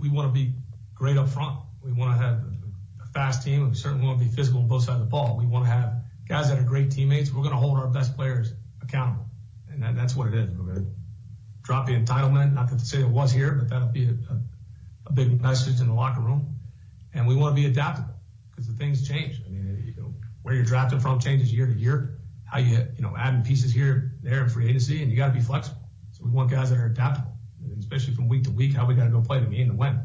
we want to be great up front. We want to have a fast team. We certainly want to be physical on both sides of the ball. We want to have guys that are great teammates. We're going to hold our best players accountable, and that, that's what it is. We're going to drop the entitlement. Not to say it was here, but that'll be a, a, a big message in the locker room. And we want to be adaptable because the things change. I mean, you know, where you're drafting from changes year to year. How you you know adding pieces here there in free agency, and you got to be flexible. So we want guys that are adaptable, especially from week to week. How we got to go play the game to win.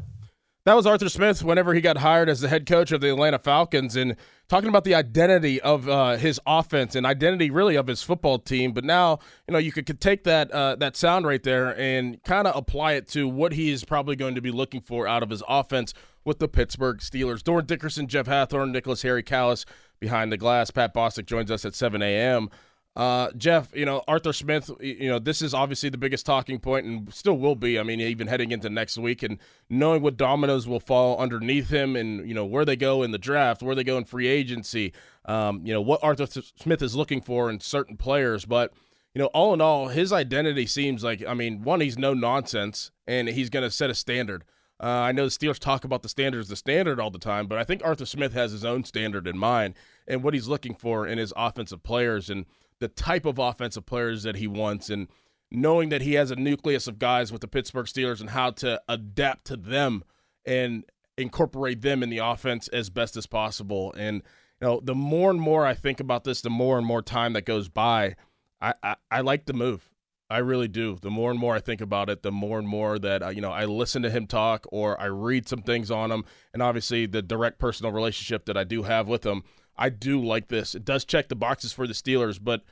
That was Arthur Smith whenever he got hired as the head coach of the Atlanta Falcons and talking about the identity of uh, his offense and identity really of his football team. But now, you know, you could, could take that uh, that sound right there and kind of apply it to what he is probably going to be looking for out of his offense with the Pittsburgh Steelers. Dorin Dickerson, Jeff Hathhorn, Nicholas Harry Callis behind the glass. Pat Bostick joins us at 7 a.m. Uh, Jeff, you know, Arthur Smith, you know, this is obviously the biggest talking point and still will be. I mean, even heading into next week and knowing what dominoes will fall underneath him and, you know, where they go in the draft, where they go in free agency, um, you know, what Arthur Smith is looking for in certain players. But, you know, all in all, his identity seems like, I mean, one, he's no nonsense and he's going to set a standard. Uh, I know the Steelers talk about the standard as the standard all the time, but I think Arthur Smith has his own standard in mind and what he's looking for in his offensive players. And, the type of offensive players that he wants and knowing that he has a nucleus of guys with the Pittsburgh Steelers and how to adapt to them and incorporate them in the offense as best as possible. And you know, the more and more I think about this, the more and more time that goes by, I I, I like the move. I really do. The more and more I think about it, the more and more that uh, you know I listen to him talk or I read some things on him, and obviously the direct personal relationship that I do have with him. I do like this. It does check the boxes for the Steelers, but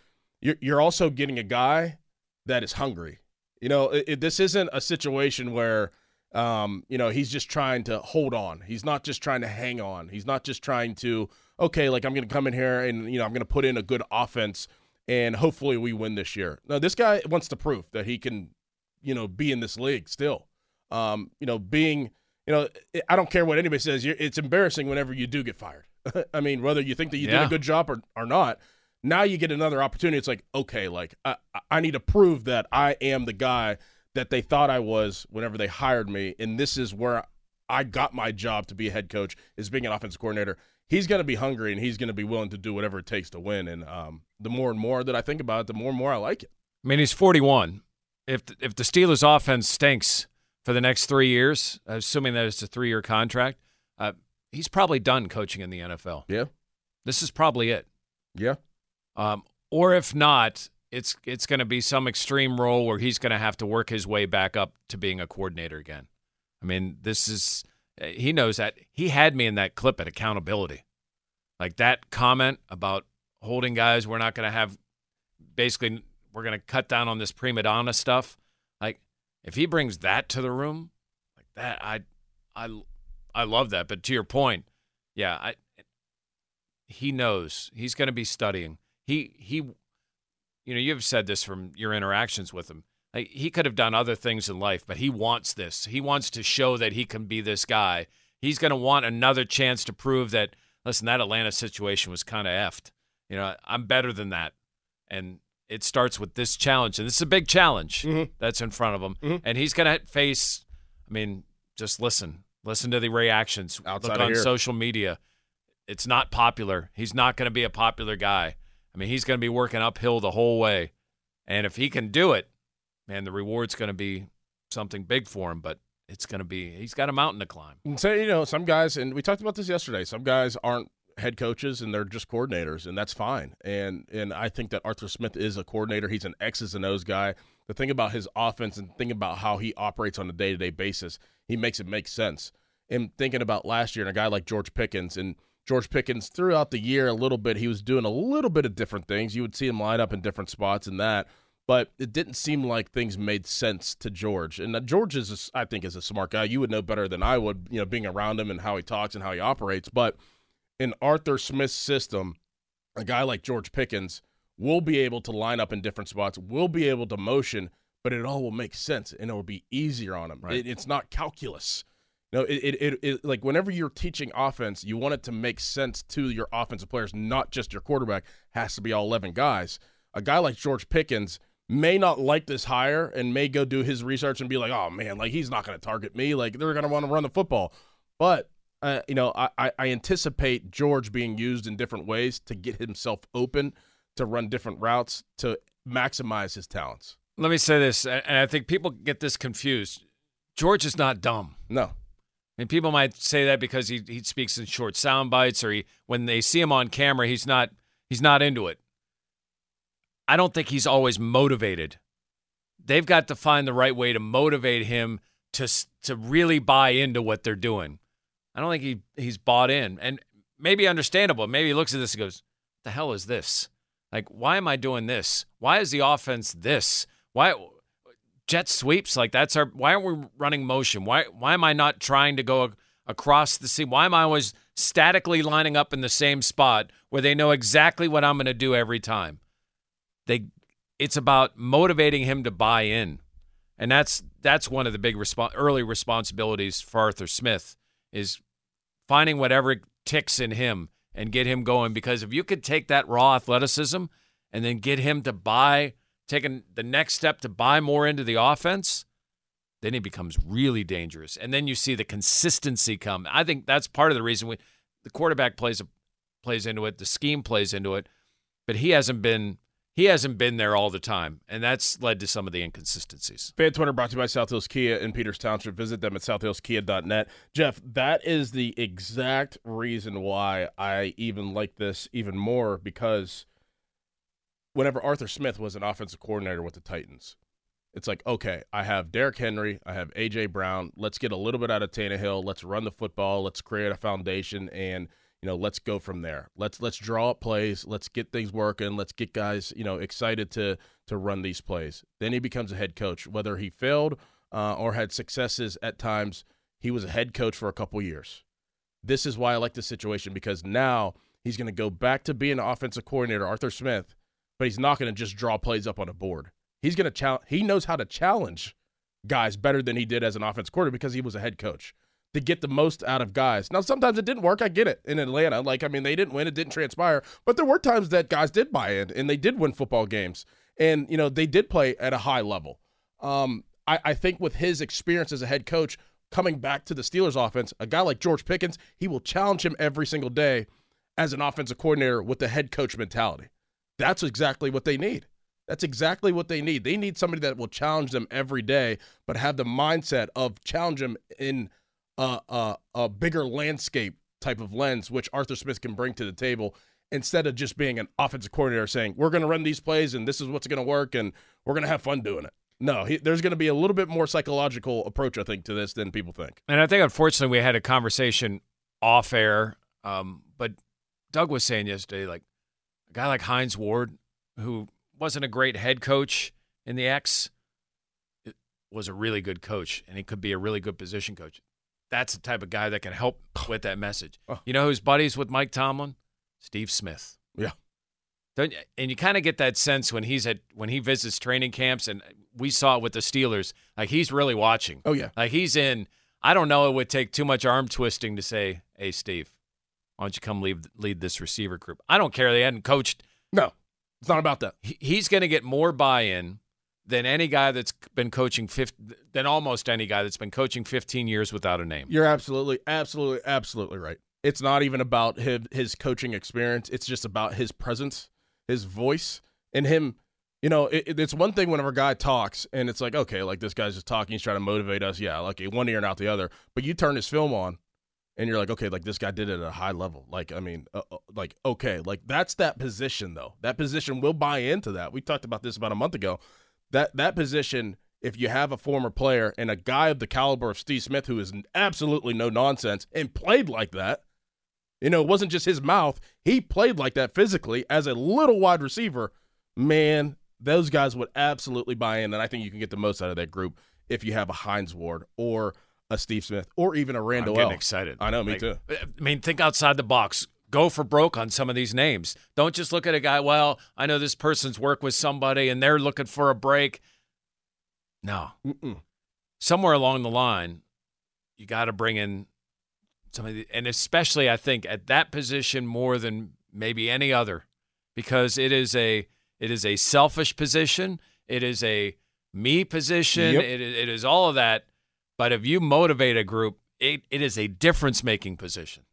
you're, you're also getting a guy that is hungry. You know, it, it, this isn't a situation where, um, you know, he's just trying to hold on. He's not just trying to hang on. He's not just trying to, okay, like I'm going to come in here and, you know, I'm going to put in a good offense and hopefully we win this year. No, this guy wants to prove that he can, you know, be in this league still. Um, you know, being, you know, I don't care what anybody says. It's embarrassing whenever you do get fired. I mean, whether you think that you yeah. did a good job or, or not, now you get another opportunity. It's like, okay, like I, I need to prove that I am the guy that they thought I was whenever they hired me. And this is where I got my job to be a head coach is being an offensive coordinator. He's going to be hungry and he's going to be willing to do whatever it takes to win. And um, the more and more that I think about it, the more and more I like it. I mean, he's 41. If if the Steelers' offense stinks for the next three years, assuming that it's a three year contract, he's probably done coaching in the NFL. Yeah. This is probably it. Yeah. Um, or if not, it's it's going to be some extreme role where he's going to have to work his way back up to being a coordinator again. I mean, this is he knows that he had me in that clip at accountability. Like that comment about holding guys, we're not going to have basically we're going to cut down on this prima donna stuff. Like if he brings that to the room, like that I I I love that. But to your point, yeah, I he knows he's going to be studying. He he, you know, you've said this from your interactions with him. Like, he could have done other things in life, but he wants this. He wants to show that he can be this guy. He's going to want another chance to prove that. Listen, that Atlanta situation was kind of effed. You know, I'm better than that, and it starts with this challenge, and this is a big challenge mm-hmm. that's in front of him, mm-hmm. and he's going to face. I mean, just listen. Listen to the reactions. Outside Look on social media. It's not popular. He's not going to be a popular guy. I mean, he's going to be working uphill the whole way. And if he can do it, man, the reward's going to be something big for him. But it's going to be, he's got a mountain to climb. So, you know, some guys, and we talked about this yesterday, some guys aren't head coaches and they're just coordinators, and that's fine. And and I think that Arthur Smith is a coordinator. He's an X's and O's guy. The thing about his offense and think about how he operates on a day to day basis, he makes it make sense. And thinking about last year and a guy like George Pickens and George Pickens throughout the year a little bit, he was doing a little bit of different things. You would see him line up in different spots and that, but it didn't seem like things made sense to George. And uh, George is, a, I think, is a smart guy. You would know better than I would, you know, being around him and how he talks and how he operates. But in Arthur Smith's system, a guy like George Pickens will be able to line up in different spots, We'll be able to motion, but it all will make sense and it will be easier on him. Right. It, it's not calculus. No, it, it, it, it, like whenever you're teaching offense, you want it to make sense to your offensive players, not just your quarterback. Has to be all eleven guys. A guy like George Pickens may not like this hire and may go do his research and be like, oh man, like he's not going to target me. Like they're going to want to run the football. But, uh, you know, I, I anticipate George being used in different ways to get himself open, to run different routes, to maximize his talents. Let me say this, and I think people get this confused. George is not dumb. No. I mean, people might say that because he, he speaks in short sound bites, or he, when they see him on camera, he's not he's not into it. I don't think he's always motivated. They've got to find the right way to motivate him to to really buy into what they're doing. I don't think he he's bought in, and maybe understandable. Maybe he looks at this and goes, What "The hell is this? Like, why am I doing this? Why is the offense this? Why jet sweeps? Like that's our. Why aren't we running motion? Why why am I not trying to go across the sea? Why am I always statically lining up in the same spot where they know exactly what I'm going to do every time?" They, it's about motivating him to buy in, and that's that's one of the big respo- early responsibilities for Arthur Smith is finding whatever ticks in him and get him going. Because if you could take that raw athleticism and then get him to buy, taking the next step to buy more into the offense, then he becomes really dangerous. And then you see the consistency come. I think that's part of the reason we the quarterback plays plays into it, the scheme plays into it, but he hasn't been he hasn't been there all the time, and that's led to some of the inconsistencies. Fan Twitter brought to you by South Hills Kia in Peters Township. Visit them at southhillskia.net. Jeff, that is the exact reason why I even like this even more because whenever Arthur Smith was an offensive coordinator with the Titans, it's like, okay, I have Derrick Henry, I have A.J. Brown. Let's get a little bit out of Tannehill. Let's run the football. Let's create a foundation and – you know, let's go from there. Let's let's draw up plays. Let's get things working. Let's get guys, you know, excited to to run these plays. Then he becomes a head coach. Whether he failed uh, or had successes at times, he was a head coach for a couple years. This is why I like this situation because now he's going to go back to being an offensive coordinator, Arthur Smith, but he's not going to just draw plays up on a board. He's going to challenge. He knows how to challenge guys better than he did as an offense coordinator because he was a head coach to get the most out of guys. Now, sometimes it didn't work. I get it in Atlanta. Like, I mean, they didn't win, it didn't transpire, but there were times that guys did buy in and they did win football games. And, you know, they did play at a high level. Um, I, I think with his experience as a head coach coming back to the Steelers offense, a guy like George Pickens, he will challenge him every single day as an offensive coordinator with the head coach mentality. That's exactly what they need. That's exactly what they need. They need somebody that will challenge them every day, but have the mindset of challenge them in – a, a, a bigger landscape type of lens, which Arthur Smith can bring to the table instead of just being an offensive coordinator saying, we're going to run these plays and this is what's going to work and we're going to have fun doing it. No, he, there's going to be a little bit more psychological approach, I think, to this than people think. And I think, unfortunately, we had a conversation off air, um, but Doug was saying yesterday, like a guy like Hines Ward, who wasn't a great head coach in the X, was a really good coach, and he could be a really good position coach that's the type of guy that can help with that message. Oh. You know who's buddies with Mike Tomlin? Steve Smith. Yeah. Don't you, and you kind of get that sense when he's at when he visits training camps, and we saw it with the Steelers. Like he's really watching. Oh yeah. Like he's in. I don't know. It would take too much arm twisting to say, "Hey, Steve, why don't you come lead lead this receiver group?" I don't care. They hadn't coached. No, it's not about that. He, he's going to get more buy-in than any guy that's been coaching 50, than almost any guy that's been coaching 15 years without a name. You're absolutely absolutely absolutely right. It's not even about his, his coaching experience. It's just about his presence, his voice, and him. You know, it, it's one thing whenever a guy talks and it's like, okay, like this guy's just talking, he's trying to motivate us. Yeah, like one ear and out the other. But you turn his film on, and you're like, okay, like this guy did it at a high level. Like, I mean, uh, uh, like, okay, like that's that position though. That position will buy into that. We talked about this about a month ago that that position, if you have a former player and a guy of the caliber of Steve Smith, who is absolutely no nonsense and played like that, you know, it wasn't just his mouth. He played like that physically as a little wide receiver. Man, those guys would absolutely buy in, and I think you can get the most out of that group if you have a Hines Ward or a Steve Smith or even a Randall. I'm getting L. excited. I know, me too. I mean, think outside the box go for broke on some of these names. Don't just look at a guy, well, I know this person's worked with somebody and they're looking for a break. No. Mm-mm. Somewhere along the line, you got to bring in somebody, and especially I think at that position more than maybe any other, because it is a it is a selfish position. It is a me position. Yep. It, is- it is all of that. But if you motivate a group, it, it is a difference making position.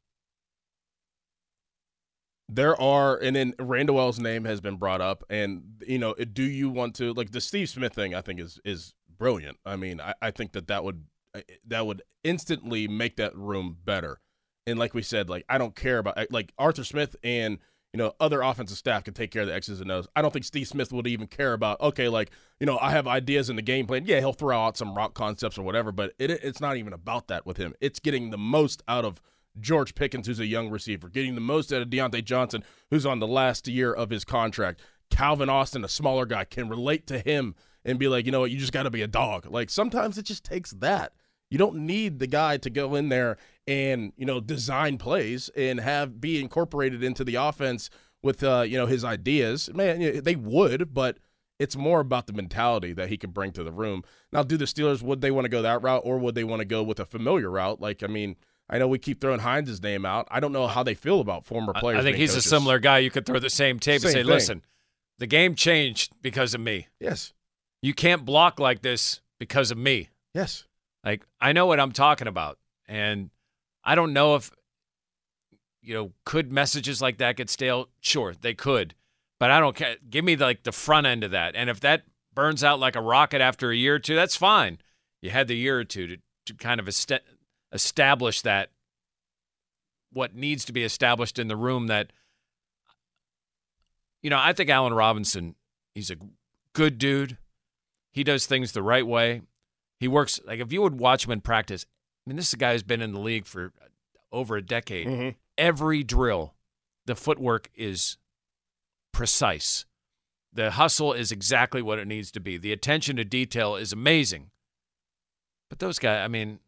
There are, and then Randle El's name has been brought up, and you know, do you want to like the Steve Smith thing? I think is is brilliant. I mean, I, I think that that would that would instantly make that room better. And like we said, like I don't care about like Arthur Smith and you know other offensive staff can take care of the X's and O's. I don't think Steve Smith would even care about okay, like you know I have ideas in the game plan. Yeah, he'll throw out some rock concepts or whatever, but it, it's not even about that with him. It's getting the most out of George Pickens, who's a young receiver, getting the most out of Diontae Johnson, who's on the last year of his contract. Calvin Austin, a smaller guy, can relate to him and be like, you know what, you just got to be a dog. Like sometimes it just takes that. You don't need the guy to go in there and you know design plays and have be incorporated into the offense with uh, you know his ideas. Man, they would, but it's more about the mentality that he can bring to the room. Now, do the Steelers would they want to go that route or would they want to go with a familiar route? Like, I mean, I know we keep throwing Hines' name out. I don't know how they feel about former players. I think he's coaches. a similar guy. You could throw the same tape and say, thing. listen, the game changed because of me. Yes, You can't block like this because of me. yes. Like I know what I'm talking about, and I don't know if you know could messages like that get stale. Sure, they could, but I don't care. Give me like the front end of that, and if that burns out like a rocket after a year or two, that's fine. You had the year or two to, to kind of establish that what needs to be established in the room. That you know, I think Allen Robinson, he's a good dude. He does things the right way. He works like if you would watch him in practice. I mean, this is a guy who's been in the league for over a decade. Mhm. Every drill, the footwork is precise. The hustle is exactly what it needs to be. The attention to detail is amazing. But those guys, I mean,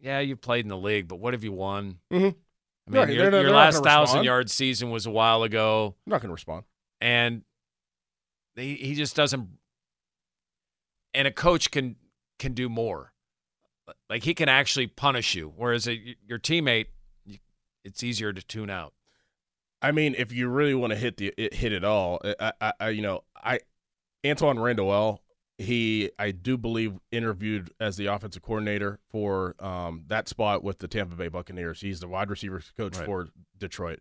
yeah, you played in the league, but what have you won? Mhm. I mean, Right, your, not- your last thousand yard season was a while ago I'm not going to respond. and he, he just doesn't and a coach can can do more like he can actually punish you whereas a, your teammate it's easier to tune out I mean, if you really want to hit the it, hit it all, I, I, I, you know, I Antwaan Randle El, he I do believe interviewed as the offensive coordinator for um, that spot with the Tampa Bay Buccaneers. He's the wide receivers coach Right. for Detroit.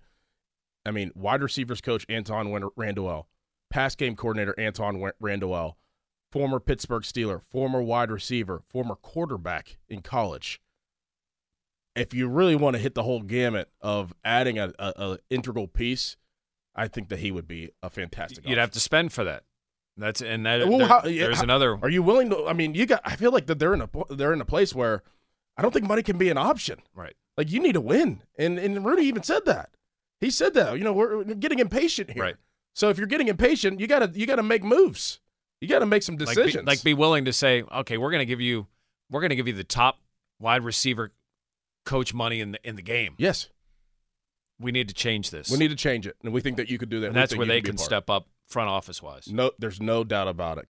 I mean, wide receivers coach Antwaan Randle El, pass game coordinator Antwaan Randle El, former Pittsburgh Steeler, former wide receiver, former quarterback in college if you really want to hit the whole gamut of adding a, a, a integral piece, I think that he would be a fantastic. you'd have to spend for that that's and that Well, there- how- there's how- another Are you willing to? I mean, you got. I feel like that they're in a they're in a place where I don't think money can be an option. right Like you need to win, and and Rudy even said that. He said that. You know, we're, getting impatient here. Right. So if you're getting impatient, you gotta you gotta make moves. You gotta make some like be, decisions. like be willing to say okay we're going to give you we're to give you the top wide receiver coach money in the in the game yes, we need to change this we need to change it, and we think that you could do that. and We that's where they can part. step up front office wise No, there's no doubt about it.